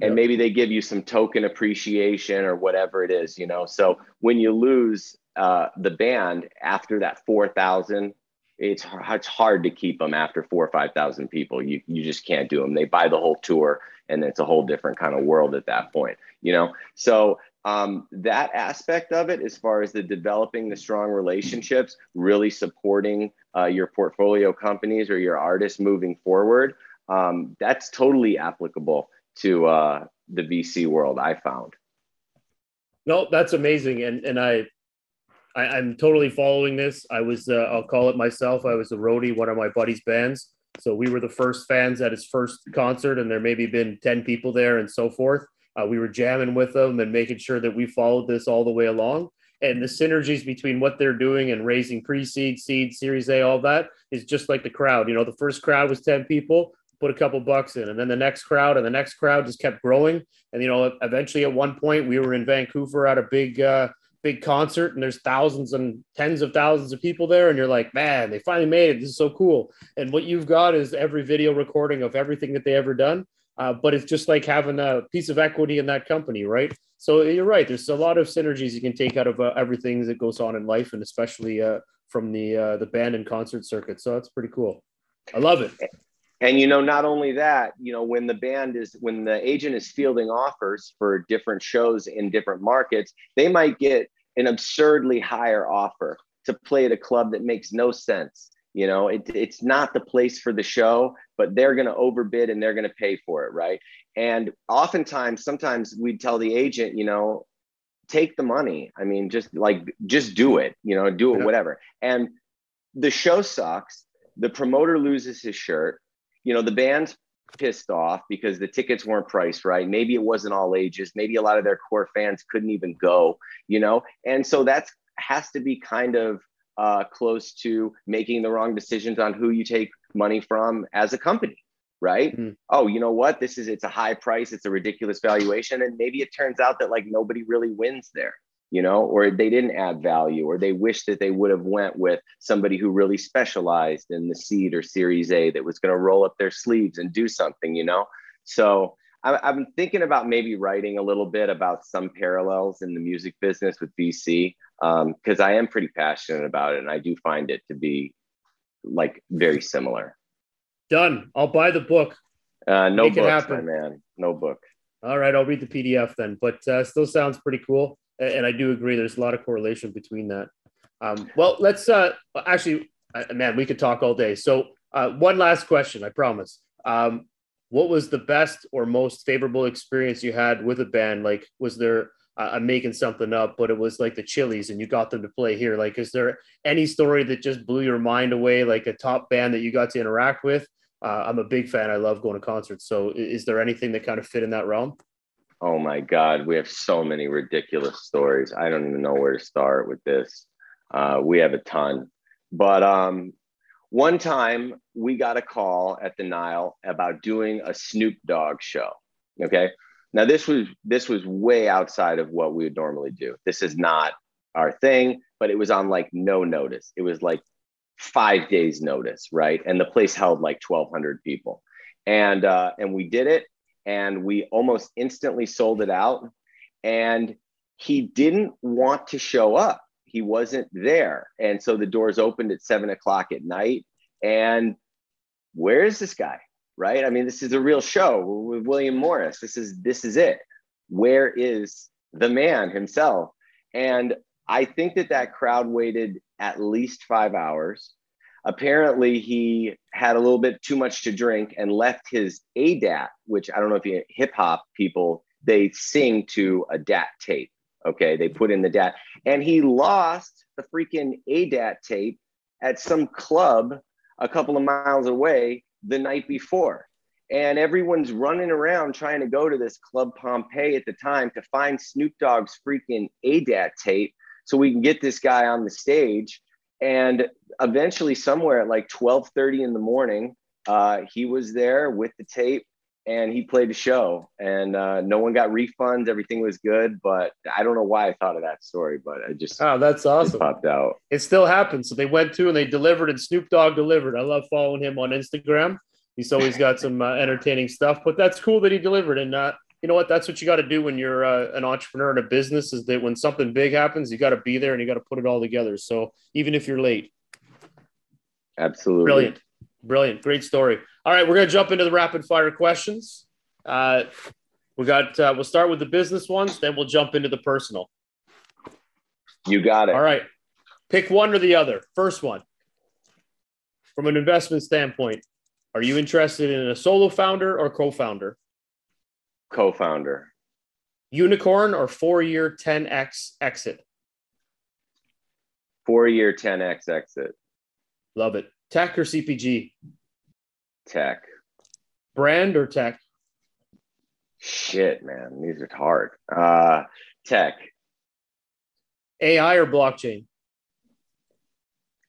And maybe they give you some token appreciation or whatever it is, you know. So when you lose uh, the band after that 4,000, it's, it's hard to keep them after four or 5,000 people. You, you just can't do them. They buy the whole tour and it's a whole different kind of world at that point, you know? So um, that aspect of it, as far as the developing the strong relationships, really supporting uh, your portfolio companies or your artists moving forward, um, that's totally applicable to uh, the VC world. I found. No, that's amazing, and and I, I am totally following this. I was uh, I'll call it myself. I was a roadie, one of my buddy's bands. So we were the first fans at his first concert, and there maybe been ten people there, and so forth. Uh, we were jamming with them and making sure that we followed this all the way along. And the synergies between what they're doing and raising pre-seed, seed, Series A, all that is just like the crowd. You know, the first crowd was ten people, put a couple bucks in, and then the next crowd and the next crowd just kept growing. And you know, eventually at one point we were in Vancouver at a big. Uh, big concert and there's thousands and tens of thousands of people there and you're like man they finally made it this is so cool and what you've got is every video recording of everything that they ever done uh, but it's just like having a piece of equity in that company, right? So you're right. There's a lot of synergies you can take out of uh, everything that goes on in life, and especially uh, from the uh, the band and concert circuit. So that's pretty cool. I love it. And you know, not only that, you know, when the band is when the agent is fielding offers for different shows in different markets, they might get an absurdly higher offer to play at a club that makes no sense you know, it, it's not the place for the show, but they're going to overbid and they're going to pay for it, right? And oftentimes, sometimes we'd tell the agent, you know, take the money. I mean, just like just do it, you know, do it, whatever. And the show sucks. The promoter loses his shirt. You know, the band's pissed off because the tickets weren't priced right. Maybe it wasn't all ages. Maybe a lot of their core fans couldn't even go, you know? And so that's has to be kind of uh, close to making the wrong decisions on who you take money from as a company right? Mm-hmm. oh you know what? This is it's a high price. It's a ridiculous valuation. And maybe it turns out that like nobody really wins there you know or they didn't add value or they wish that they would have went with somebody who really specialized in the seed or series a that was going to roll up their sleeves and do something you know? So I'm thinking about maybe writing a little bit about some parallels in the music business with VC because um, I am pretty passionate about it and I do find it to be like very similar. Done. I'll buy the book. Uh, no Make books, my man. No book. All right, I'll read the PDF then. But uh, still sounds pretty cool, and I do agree. There's a lot of correlation between that. Um, well, let's uh, actually Uh, man, we could talk all day. So, uh, one last question, I promise. Um, what was the best or most favorable experience you had with a band? Like, was there I'm making something up, but it was like the Chili's and you got them to play here. Like, is there any story that just blew your mind away, like a top band that you got to interact with? Uh, I'm a big fan. I love going to concerts. So, is there anything that kind of fit in that realm? Oh my God, we have so many ridiculous stories. I don't even know where to start with this. Uh, we have a ton, but um, one time we got a call at the Nile about doing a Snoop Dogg show. Okay, now this was this was way outside of what we would normally do. This is not our thing, but it was on like no notice. It was like five days notice, right? And the place held like 1,200 people, and uh, and we did it, and we almost instantly sold it out. And he didn't want to show up. He wasn't there, and so the doors opened at seven o'clock at night. And where is this guy? Right? I mean, this is a real show with William Morris. This is this is it. Where is the man himself? And I think that that crowd waited at least five hours. Apparently, he had a little bit too much to drink and left his ADAT, which I don't know if you hip hop people they sing to a DAT tape. Okay, they put in the DAT, and he lost the freaking ADAT tape at some club a couple of miles away the night before. And everyone's running around trying to go to this Club Pompeii at the time to find Snoop Dogg's freaking ADAT tape so we can get this guy on the stage. And eventually, somewhere at like 12:30 in the morning, uh, he was there with the tape and he played the show and uh, no one got refunds. Everything was good but i don't know why i thought of that story but i just oh that's awesome. popped out. It still happens. So they went to and they delivered and snoop dogg delivered. I love following him on instagram. He's always got some uh, entertaining stuff but that's cool that he delivered. And uh, you know what? That's what you got to do when you're uh, an entrepreneur in a business is that when something big happens you got to be there and you got to put it all together. So even if you're late. Absolutely. Brilliant. Brilliant. Great story all right, we're going to jump into the rapid fire questions. Uh, we got. Uh, we'll start with the business ones, then we'll jump into the personal. You got it. All right, pick one or the other. First one, from an investment standpoint, are you interested in a solo founder or co-founder? Co-founder. Unicorn or four-year 10x exit? Four-year 10x exit. Love it. Tech or CPG? Tech. Brand or tech? Shit, man, these are hard. Uh, tech. AI or blockchain?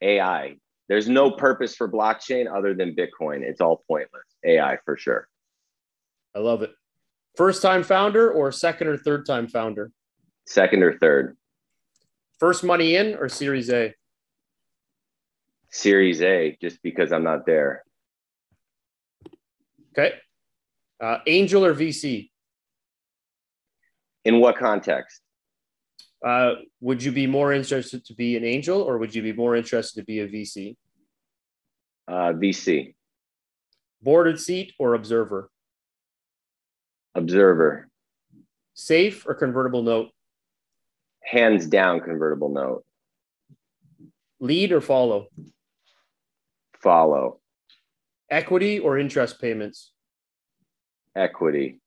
AI. There's no purpose for blockchain other than Bitcoin. It's all pointless. AI for sure. I love it. First time founder or second or third time founder? Second or third. First money in or Series A? Series A, just because I'm not there. Okay. Uh, angel or VC? In what context? Uh, would you be more interested to be an angel or would you be more interested to be a VC? Uh, VC. Boarded seat or observer? Observer. Safe or convertible note? Hands down, convertible note. Lead or follow? Follow. Equity or interest payments? Equity.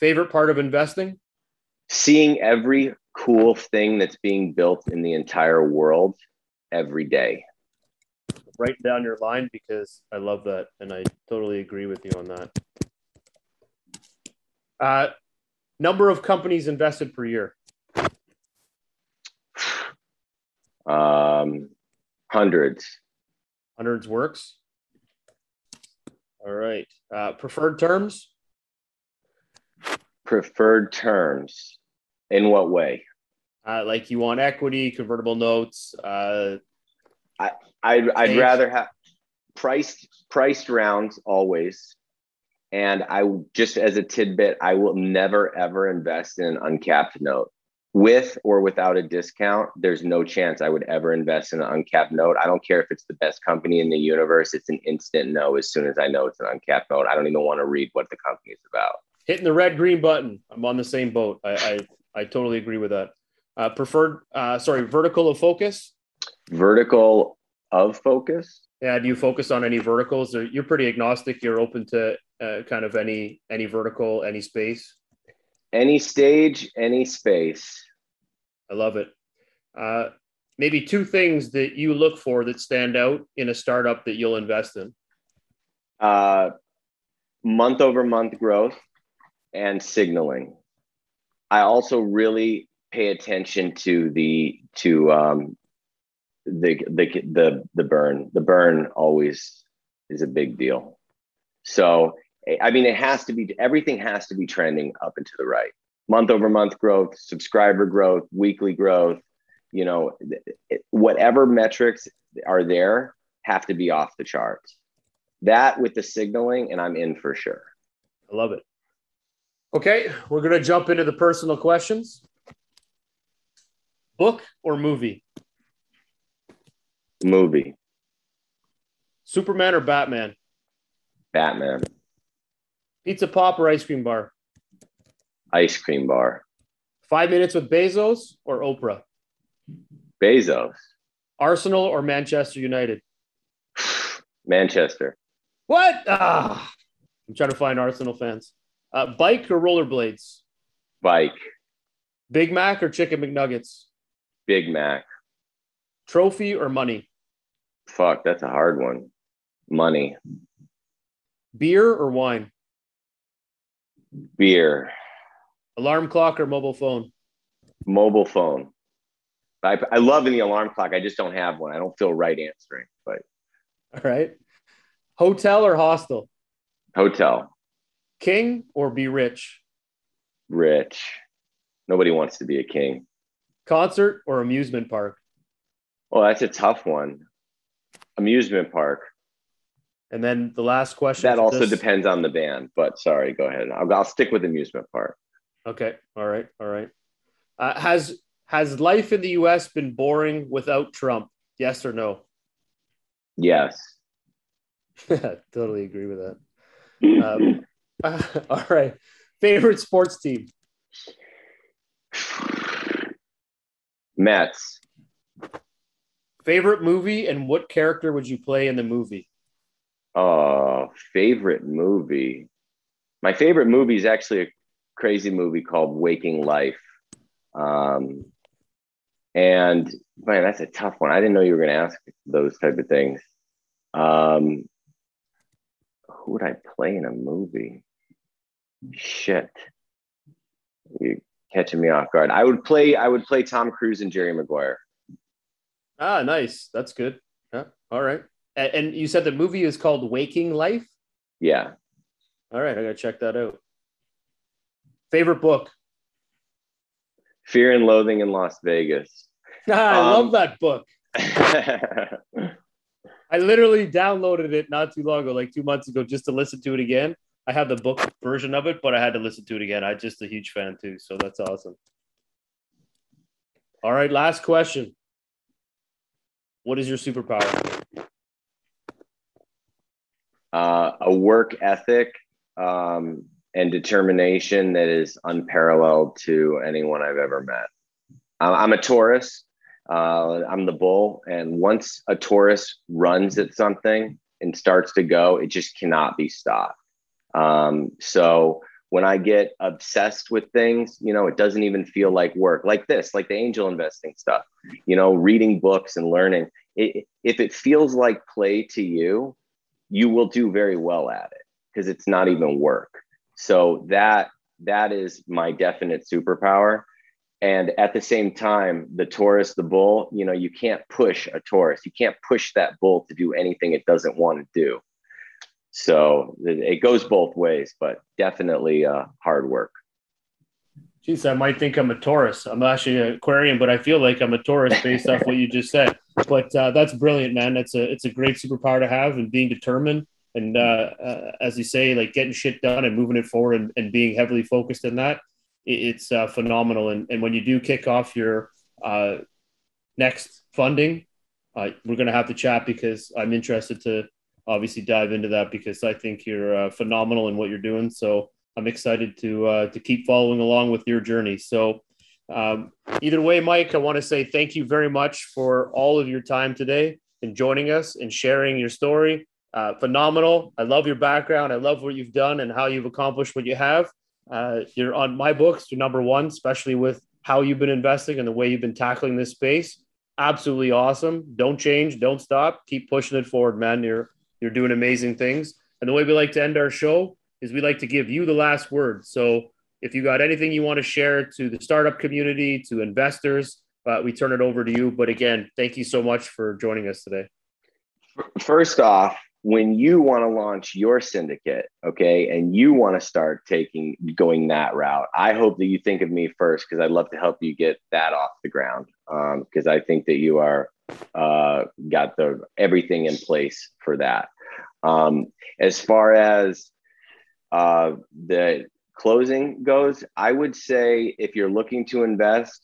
Favorite part of investing? Seeing every cool thing that's being built in the entire world every day. Write down your line because I love that and I totally agree with you on that. Uh, number of companies invested per year? Um, hundreds. Hundreds works. All right. Uh, preferred terms? Preferred terms. In what way? Uh, like you want equity, convertible notes. Uh, I I'd, I'd rather have priced priced rounds always. And I just as a tidbit, I will never ever invest in an uncapped note with or without a discount, there's no chance I would ever invest in an uncapped note. I don't care if it's the best company in the universe. It's an instant no as soon as I know it's an uncapped note. I don't even want to read what the company is about. Hitting the red green button. I'm on the same boat. I I, I totally agree with that. Uh, preferred, uh, sorry, vertical of focus. Vertical of focus. Yeah. Do you focus on any verticals or you're pretty agnostic? You're open to uh, kind of any, any vertical, any space? Any stage, any space. I love it. Uh, maybe two things that you look for that stand out in a startup that you'll invest in. Uh, month over month growth and signaling. I also really pay attention to the to um, the the the the burn. The burn always is a big deal. So I mean, it has to be everything has to be trending up and to the right. Month over month growth, subscriber growth, weekly growth. You know, whatever metrics are there have to be off the charts. That with the signaling, and I'm in for sure. I love it. Okay, we're going to jump into the personal questions. Book or movie? Movie. Superman or Batman? Batman. Pizza pop or ice cream bar? Ice cream bar. Five minutes with Bezos or Oprah? Bezos. Arsenal or Manchester United? Manchester. What? Ah, I'm trying to find Arsenal fans. Uh, bike or rollerblades? Bike. Big Mac or chicken McNuggets? Big Mac. Trophy or money? Fuck, that's a hard one. Money. Beer or wine? Beer. Alarm clock or mobile phone? Mobile phone. I, I love the alarm clock. I just don't have one. I don't feel right answering, but. All right. Hotel or hostel? Hotel. King or be rich? Rich. Nobody wants to be a king. Concert or amusement park? Well, that's a tough one. Amusement park. And then the last question. That also this... depends on the band, but sorry, go ahead. I'll, I'll stick with amusement park. Okay. All right. All right. Uh, has has life in the U.S. been boring without Trump? Yes or no? Yes. totally agree with that. Um, uh, all right. Favorite sports team? Mets. Favorite movie and what character would you play in the movie? Uh, favorite movie. My favorite movie is actually a crazy movie called Waking Life. Um, and man, that's a tough one. I didn't know you were going to ask those type of things. Um, who would I play in a movie? Shit. you're catching me off guard. I would play I would play Tom Cruise and Jerry Maguire. Ah, nice. That's good. Yeah. All right. And you said the movie is called Waking Life? Yeah. All right, I gotta check that out. Favorite book? Fear and Loathing in Las Vegas. Ah, I um, love that book. I literally downloaded it not too long ago, like two months ago, just to listen to it again. I have the book version of it, but I had to listen to it again. I'm just a huge fan too, so that's awesome. All right, last question. What is your superpower? Uh, a work ethic um, and determination that is unparalleled to anyone I've ever met. I'm a Taurus, uh, I'm the bull, and once a Taurus runs at something and starts to go, it just cannot be stopped. Um, so when I get obsessed with things, you know, it doesn't even feel like work, like this, like the angel investing stuff. You know, reading books and learning. It, if it feels like play to you, you will do very well at it because it's not even work. So that that is my definite superpower and at the same time the taurus the bull you know you can't push a taurus you can't push that bull to do anything it doesn't want to do so it goes both ways but definitely uh, hard work Geez, I might think I'm a Taurus. I'm actually an Aquarian, but I feel like I'm a Taurus based off what you just said. But uh, that's brilliant, man. That's a it's a great superpower to have, and being determined, and uh, uh, as you say, like getting shit done and moving it forward, and, and being heavily focused in that it's uh, phenomenal. And, and when you do kick off your uh, next funding, uh, we're going to have to chat because I'm interested to obviously dive into that because I think you're uh, phenomenal in what you're doing. So I'm excited to uh, to keep following along with your journey. So um, either way, Mike, I want to say thank you very much for all of your time today. and joining us and sharing your story. Uh, phenomenal. I love your background. I love what you've done and how you've accomplished what you have. Uh, you're on my books. You're number one, especially with how you've been investing and the way you've been tackling this space. Absolutely awesome. Don't change. Don't stop. Keep pushing it forward, man. You're you're doing amazing things. And the way we like to end our show is we like to give you the last word. So if you got anything you want to share to the startup community, to investors, uh, we turn it over to you. But again, thank you so much for joining us today. First off, when you want to launch your syndicate, okay, and you want to start taking going that route, I hope that you think of me first because I'd love to help you get that off the ground. Because um, I think that you are uh, got the everything in place for that. Um, as far as uh, the closing goes, I would say if you're looking to invest,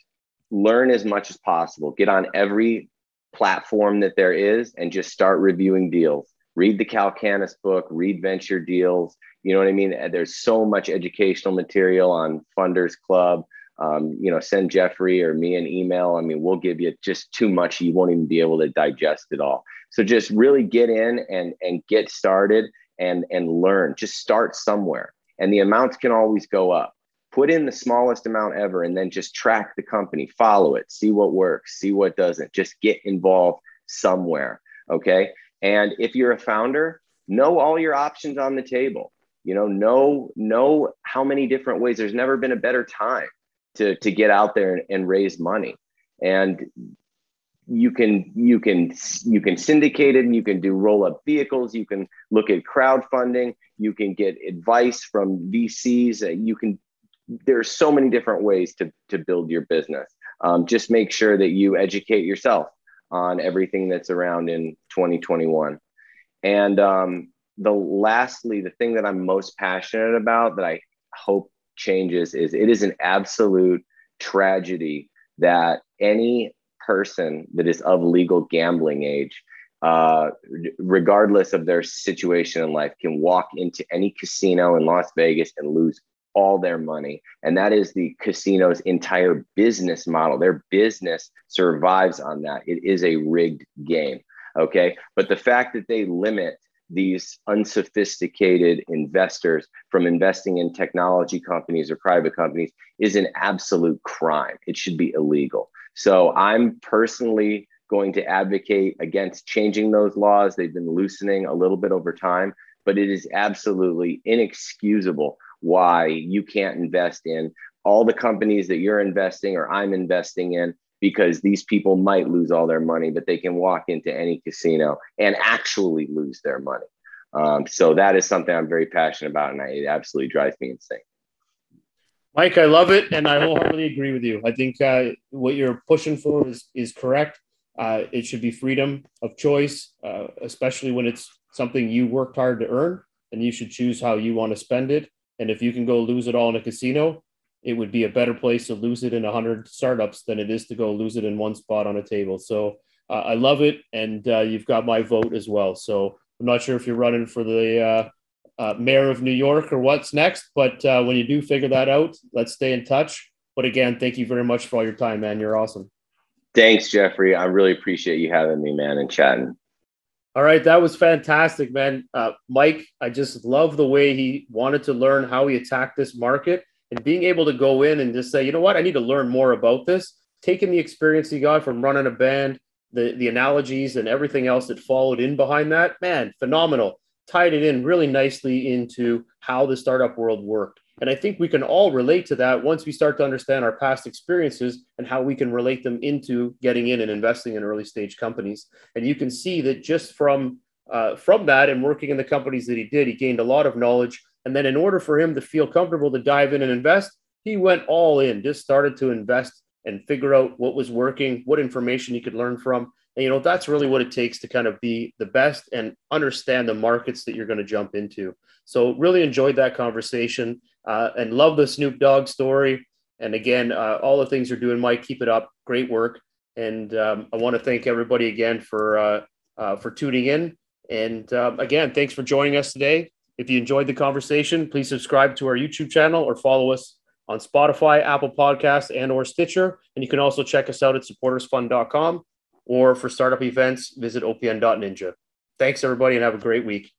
learn as much as possible. Get on every platform that there is and just start reviewing deals. Read the Calacanis book, read Venture Deals. You know what I mean? There's so much educational material on Funders Club. Um, you know, send Jeffrey or me an email. I mean, we'll give you just too much. You won't even be able to digest it all. So just really get in and and get started and and learn. Just start somewhere and the amounts can always go up. Put in the smallest amount ever and then just track the company, follow it, see what works, see what doesn't. Just get involved somewhere. Okay. And if you're a founder, know all your options on the table. You know, know know how many different ways. There's never been a better time to to get out there and, and raise money. And you can you can you can syndicate it and you can do roll up vehicles you can look at crowdfunding you can get advice from vcs you can there's so many different ways to to build your business um, just make sure that you educate yourself on everything that's around in 2021 and um, the lastly the thing that i'm most passionate about that i hope changes is it is an absolute tragedy that any person that is of legal gambling age, uh, regardless of their situation in life, can walk into any casino in Las Vegas and lose all their money. And that is the casino's entire business model. Their business survives on that. It is a rigged game. Okay. But the fact that they limit these unsophisticated investors from investing in technology companies or private companies is an absolute crime. It should be illegal. So I'm personally going to advocate against changing those laws. They've been loosening a little bit over time, but it is absolutely inexcusable why you can't invest in all the companies that you're investing or I'm investing in because these people might lose all their money, but they can walk into any casino and actually lose their money. Um, so that is something I'm very passionate about, and I, it absolutely drives me insane. Mike, I love it, and I wholeheartedly agree with you. I think uh, what you're pushing for is is correct. Uh, it should be freedom of choice, uh, especially when it's something you worked hard to earn, and you should choose how you want to spend it. And if you can go lose it all in a casino, it would be a better place to lose it in 100 startups than it is to go lose it in one spot on a table. So uh, I love it, and uh, you've got my vote as well. So I'm not sure if you're running for the uh, uh, mayor of New York or what's next. But uh, when you do figure that out, let's stay in touch. But again, thank you very much for all your time, man. You're awesome. Thanks, Jeffrey. I really appreciate you having me, man, and chatting. All right, that was fantastic, man. Uh, Mike, I just love the way he wanted to learn how he attacked this market and being able to go in and just say, you know what, I need to learn more about this. Taking the experience he got from running a band, the the analogies and everything else that followed in behind that, man, phenomenal tied it in really nicely into how the startup world worked. And I think we can all relate to that once we start to understand our past experiences and how we can relate them into getting in and investing in early stage companies. And you can see that just from uh, from that and working in the companies that he did, he gained a lot of knowledge. And then, in order for him to feel comfortable to dive in and invest, he went all in, just started to invest and figure out what was working, what information he could learn from, and, you know, that's really what it takes to kind of be the best and understand the markets that you're going to jump into. So, really enjoyed that conversation uh, and love the Snoop Dogg story. And again, uh, all the things you're doing, Mike, keep it up. Great work. And um, I want to thank everybody again for uh, uh for tuning in. And um, again, thanks for joining us today. If you enjoyed the conversation, please subscribe to our YouTube channel or follow us on Spotify, Apple Podcasts, and or Stitcher. And you can also check us out at supportersfund.com. or for startup events, visit opn.ninja. Thanks, everybody, and have a great week.